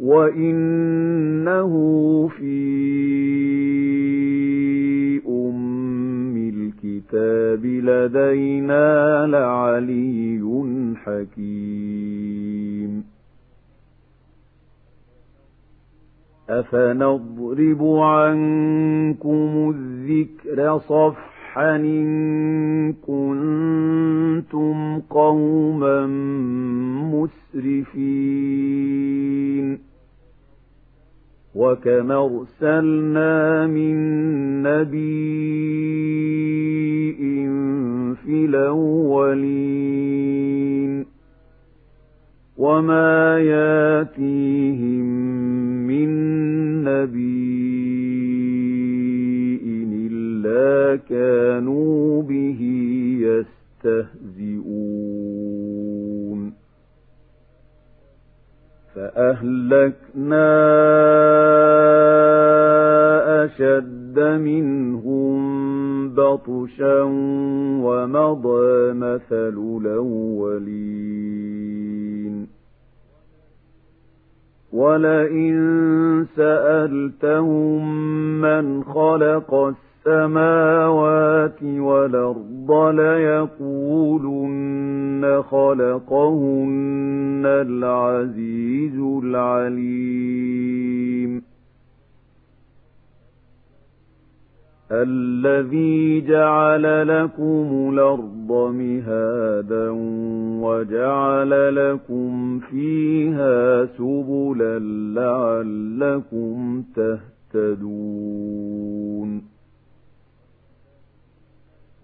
وإنه في أم الكتاب لدينا لعلي حكيم أفنضرب عنكم الذكر صفحا إن كنتم قوما مسرفين وكما أرسلنا من نبي في الأولين وما ياتيهم من نبي إلا كانوا به يستهزئون. فأهلكنا أشد منهم بطشا ومضى مثل الأولين. ولئن سألتهم من خلق السماوات والأرض ليقولن خلقهن العزيز العليم الذي جعل لكم الأرض مهادا وجعل لكم فيها سبلا لعلكم تهتدون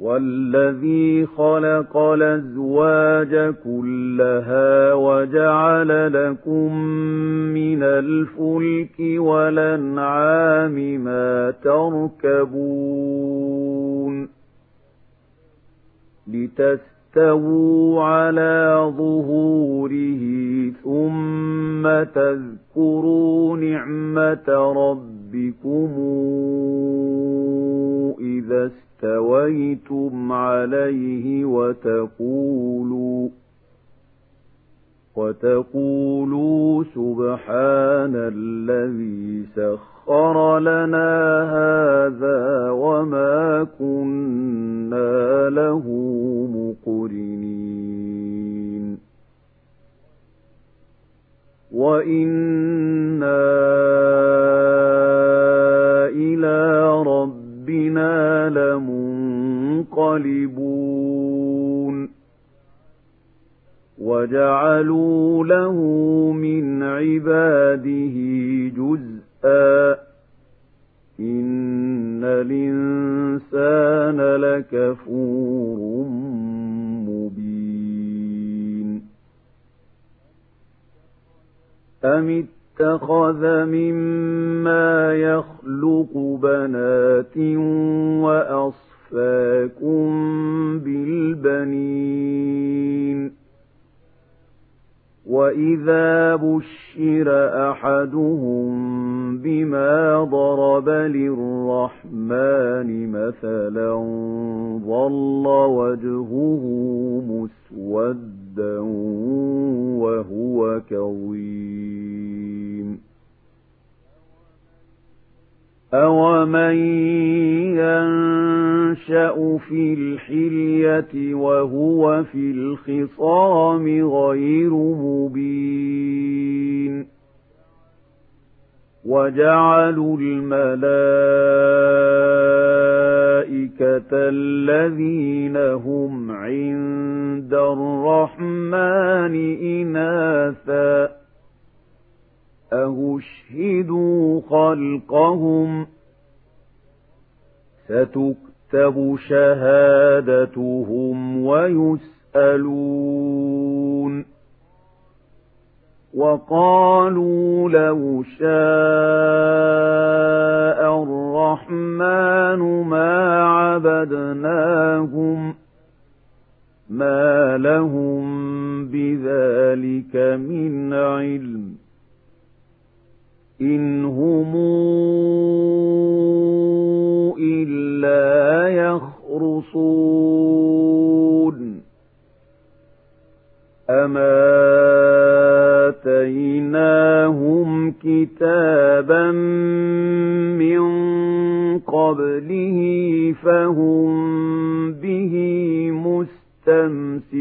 والذي خلق الأزواج كلها وجعل لكم من الفلك والأنعام ما تركبون لتستووا على ظهوره ثم تذكروا نعمة ربكم إذا استويتم عليه وتقولوا وتقولوا سبحان الذي سخر لنا هذا وما كنا وإذا بشر أحدهم بما ضرب للرحمن مثلا ظل وجهه مسودا وهو كظيم أومن ينشأ في الحلية وهو في الخصام غير مبين وجعلوا الملائكة الذين هم عند الرحمن إناثا أهشهدوا خلقهم ستكتب شهادتهم ويسألون وقالوا لو شاء الرحمن ما عبدناهم ما لهم بذلك من علم إن هم إلا يخرصون أما آتَيْنَاهُمْ كِتَابًا مِّن قَبْلِهِ فَهُم بِهِ مُسْتَمْسِكُونَ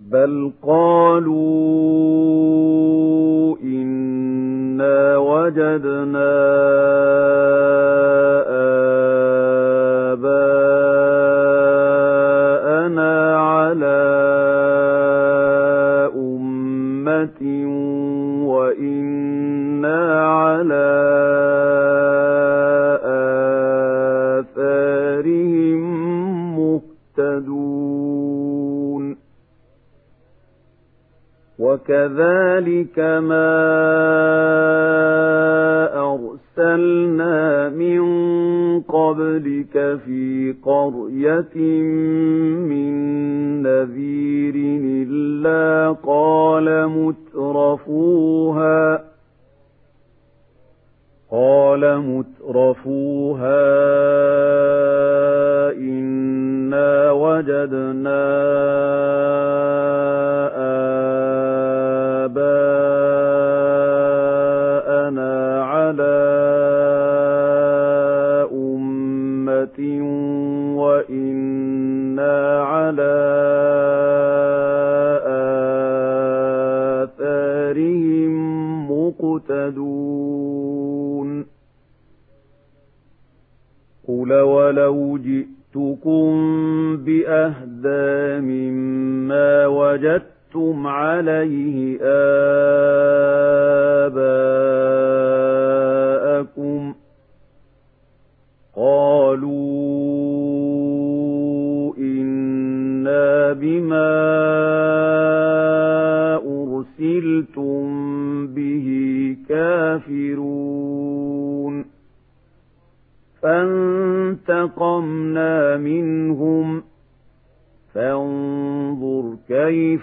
بَلْ قَالُوا قال مترفوها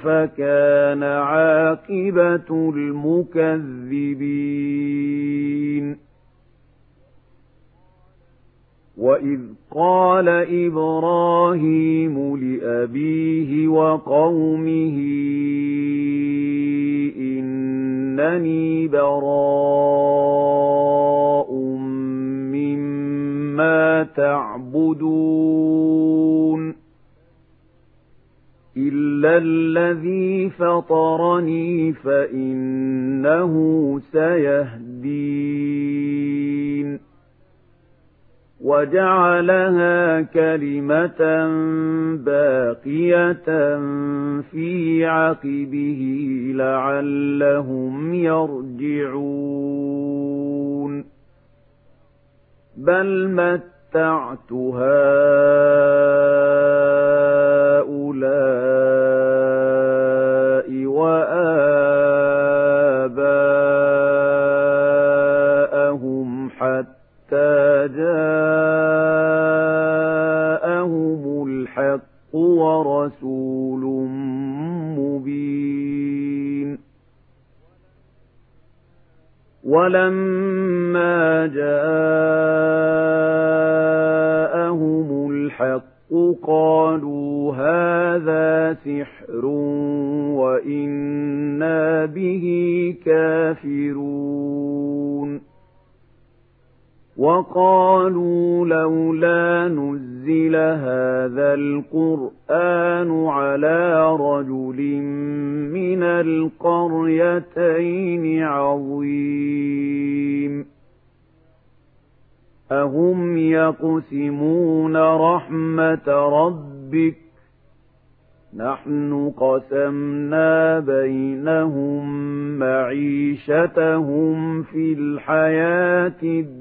كيف كان عاقبة المكذبين إلا الذي فطرني فإنه سيهدين وجعلها كلمة باقية في عقبه لعلهم يرجعون بل متعت هؤلاء وآباءهم حتى جاءهم الحق ورسول ولما جاءهم الحق قالوا هذا سحر وإنا به كافرون وقالوا لولا نزل هذا القرآن على رجل من القريتين عظيم. أهم يقسمون رحمة ربك؟ نحن قسمنا بينهم معيشتهم في الحياة الدنيا.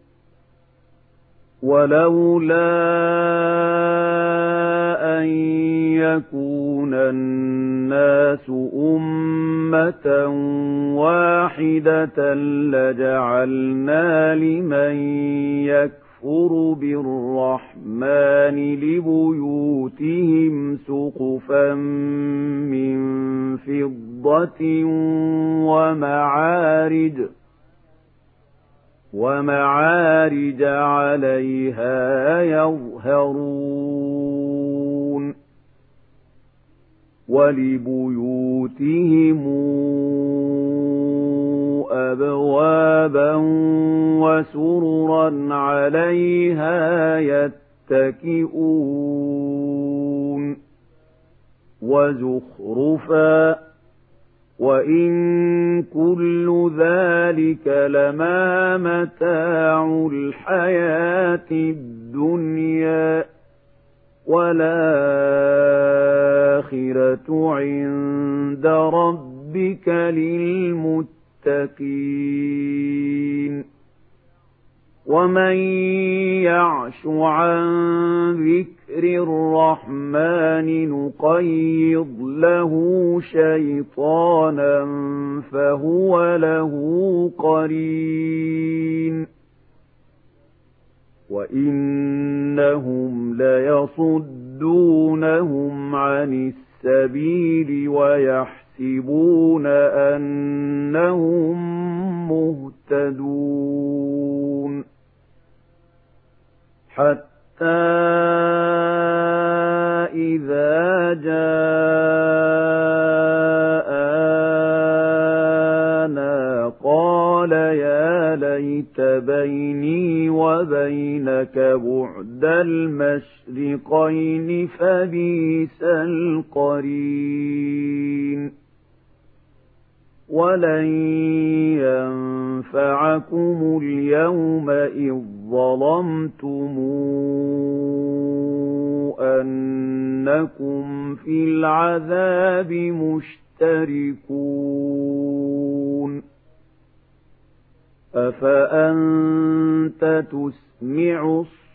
ولولا أن يكون الناس أمة واحدة لجعلنا لمن يكفر بالرحمن لبيوتهم سقفا من فضة ومعارج ۖ ومعارج عليها يظهرون ولبيوتهم أبوابا وسررا عليها يتكئون وزخرفا وَإِن كُلُّ ذَلِكَ لَمَا مَتَاعُ الْحَيَاةِ الدُّنْيَا وَالْآخِرَةُ عِندَ رَبِّكَ لِلْمُتَّقِينَ وَمَن يَعْشُ عَن ذِكْرِ الرَّحْمَنِ نُقَيِّضْ لَهُ شَيْطَانًا فَهُوَ لَهُ قَرِينٌ وَإِنَّهُمْ لَيَصُدُّونَهُمْ عَنِ السَّبِيلِ وَيَحْسَبُونَ أَنَّهُم مُّهْتَدُونَ حَتَّى إِذَا جَاءَنَا قَالَ يَا لَيْتَ بَيْنِي وَبَيْنَكَ بُعْدَ الْمَشْرِقَيْنِ فَبِئْسَ الْقَرِينُ. وَلَن يَنفَعَكُمُ الْيَوْمَ إِذ ظَّلَمْتُمْ أَنَّكُمْ فِي الْعَذَابِ مُشْتَرِكُونَ أَفَأَنتَ تُسْمِعُ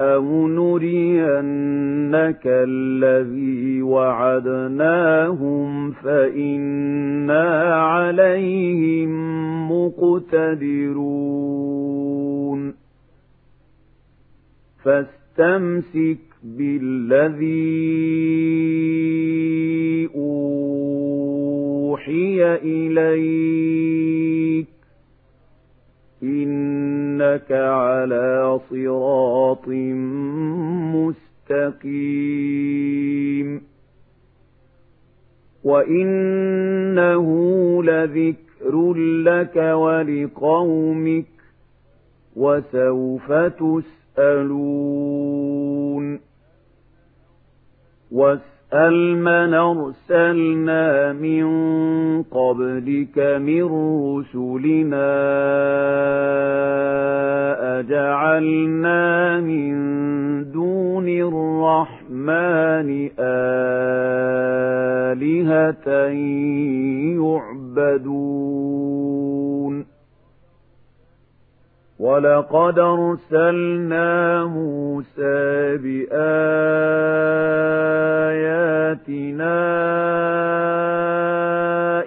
أَوْ نُرِيَنَّكَ الَّذِي وَعَدْنَاهُمْ فَإِنَّا عَلَيْهِم مُّقْتَدِرُونَ. فَاسْتَمْسِكْ بِالَّذِي أُوحِيَ إِلَيْكَ. إِنَّكَ عَلَى صِرَاطٍ مُسْتَقِيمٍ. وَإِنَّهُ لَذِكْرٌ لَكَ وَلِقَوْمِكَ وَسَوْفَ تُسْأَلُونَ. وَاسْأَلْ مَنْ أَرْسَلْنَا مِن قَبْلِكَ مِن رُّسُلِنَا أَجَعَلْنَا مِن دُونِ الرَّحْمَٰنِ آلهة يعبدون ولقد ارسلنا موسى بآياتنا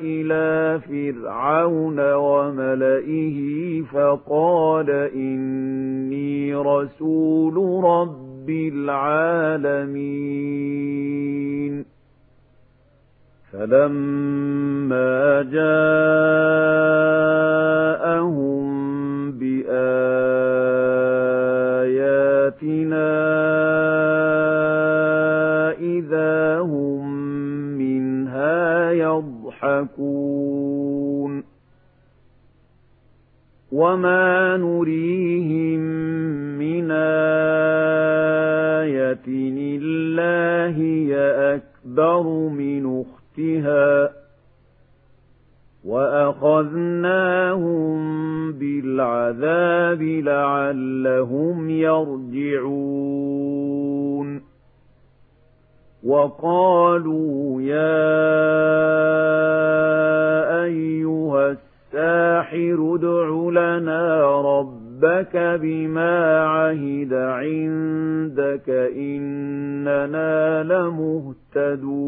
إلى فرعون وملئه فقال إني رسول رب العالمين فلما جاءهم بآياتنا إذا هم منها يضحكون وما نريهم من آية إلا هي أكبر من أختها وأخذناهم بالعذاب لعلهم يرجعون وقالوا يا أيها الساحر ادع لنا ربك بما عهد عندك إننا لمهتدون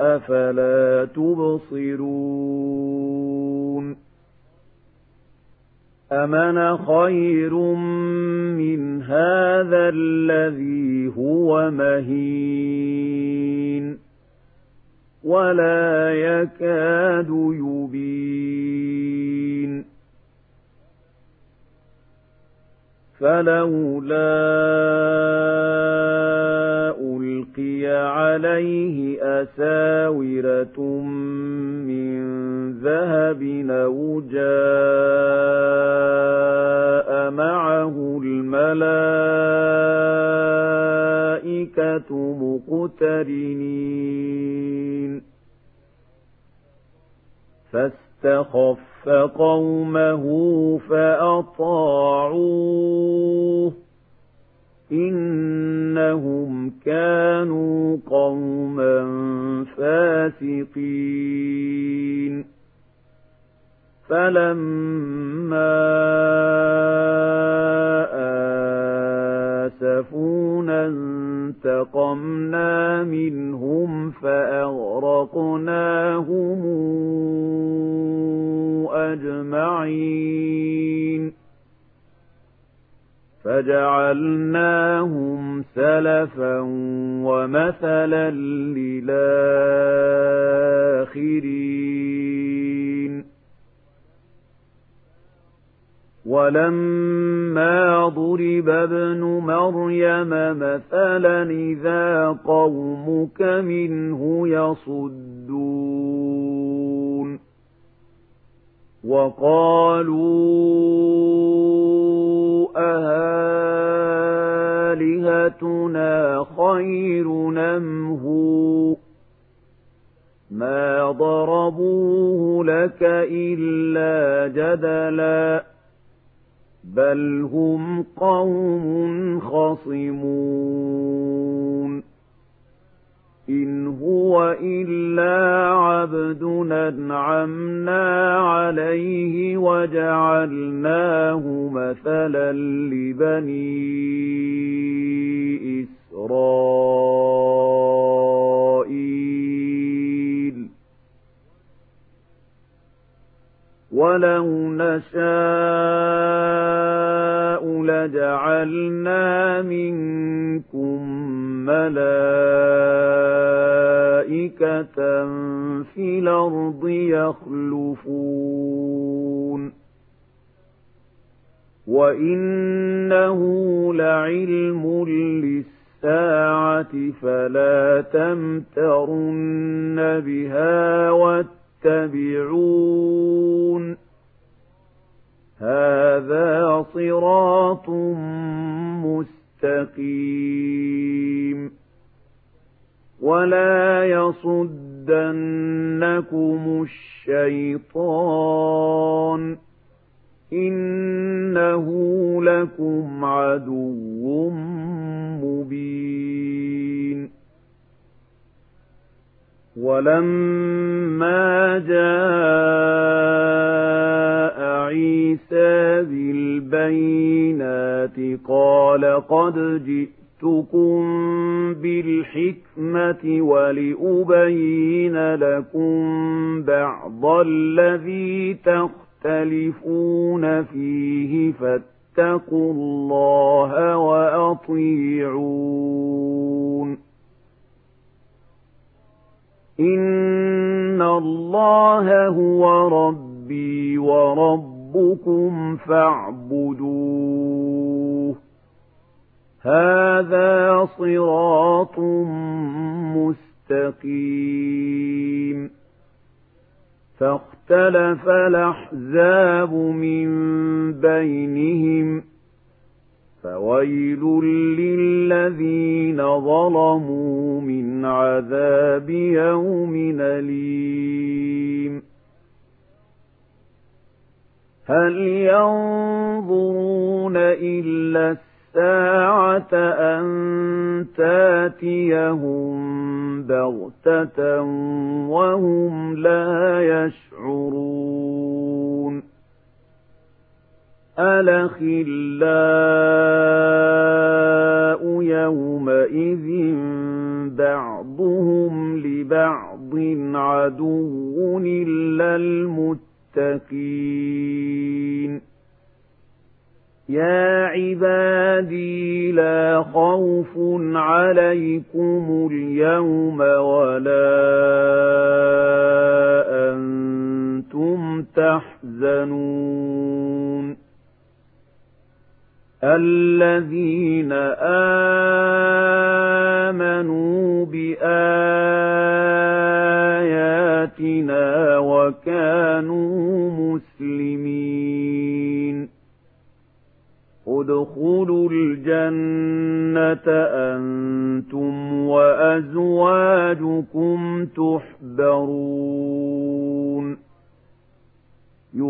أفلا تبصرون أمن خير من هذا الذي هو مهين ولا يكاد يبين فلولا عليه أساورة من ذهب أو جاء معه الملائكة مقترنين. فاستخف قومه فأطاعوه إنهم كانوا قوما فاسقين فلما آسفونا انتقمنا منهم فأغرقناهم أجمعين فجعلناهم سلفا ومثلا للآخرين. ولما ضرب ابن مريم مثلا إذا قومك منه يصدون. وقالوا أهالهتنا خير نمه ما ضربوه لك إلا جدلا بل هم قوم خصمون. إن هو إلا عبد أنعمنا عليه وجعلناه مثلا لبني إسرائيل ولو نشاء لجعلنا منكم ملائكة في الأرض يخلفون. وإنه لعلم للساعة فلا تمترن بها واتبعون. ولما جاء عيسى بالبينات قال قد جئتكم بالحكمة ولأبين لكم بعض الذي تختلفون فيه فاتقوا الله وأطيعون إن الله هو ربي وربكم فاعبدوه هذا صراط مستقيم فاختلف الأحزاب من بينهم فويل للذين ظلموا من عذاب يوم أليم هل ينظرون إلا الساعة أن تاتيهم بغتة وهم لا يشعرون الأخلاء يومئذ بعضهم لبعض عدو إلا المتقين يا عبادي لا خوف عليكم اليوم ولا أنتم تحزنون الذين آمنوا بآياتنا وكانوا مسلمين. ادخلوا الجنة أنتم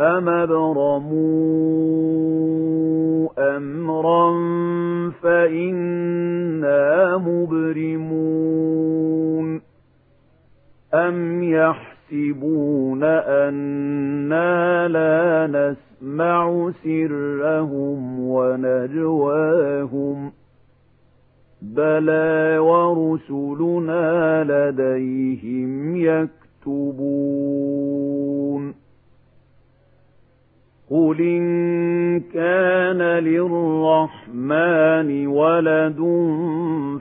أم ابرموا أمرا فإنا مبرمون أم يحسبون أنا لا نسمع سرهم ونجواهم بلى ورسلنا لديهم يكتبون قل إن كان للرحمن ولد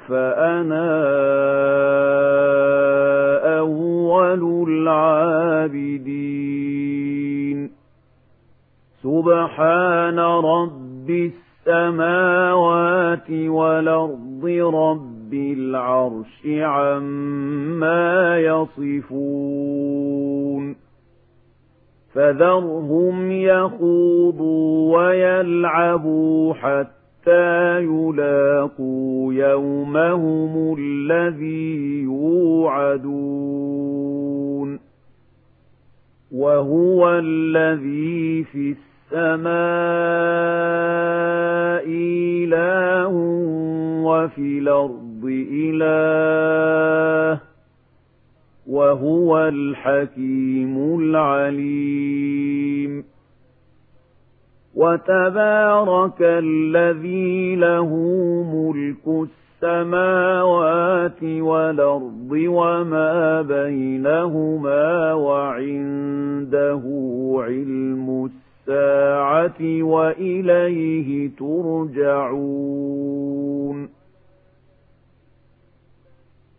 فأنا أول العابدين سبحان رب السماوات والأرض رب العرش عما يصفون فذرهم يخوضوا ويلعبوا حتى يلاقوا يومهم الذي يوعدون وهو الذي في السماء إله وفي الأرض إله وهو الحكيم العليم. وتبارك الذي له ملك السماوات والأرض وما بينهما وعنده علم الساعة وإليه ترجعون.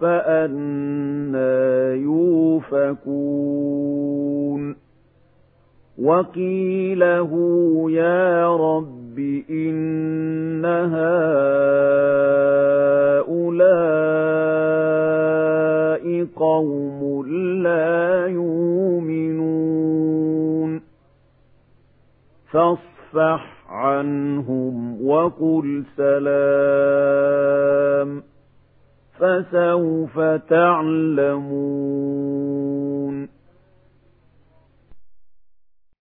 فأنا يوفكون وقيله يا رب إن هؤلاء قوم لا يؤمنون فاصفح عنهم وقل سلام فسوف تعلمون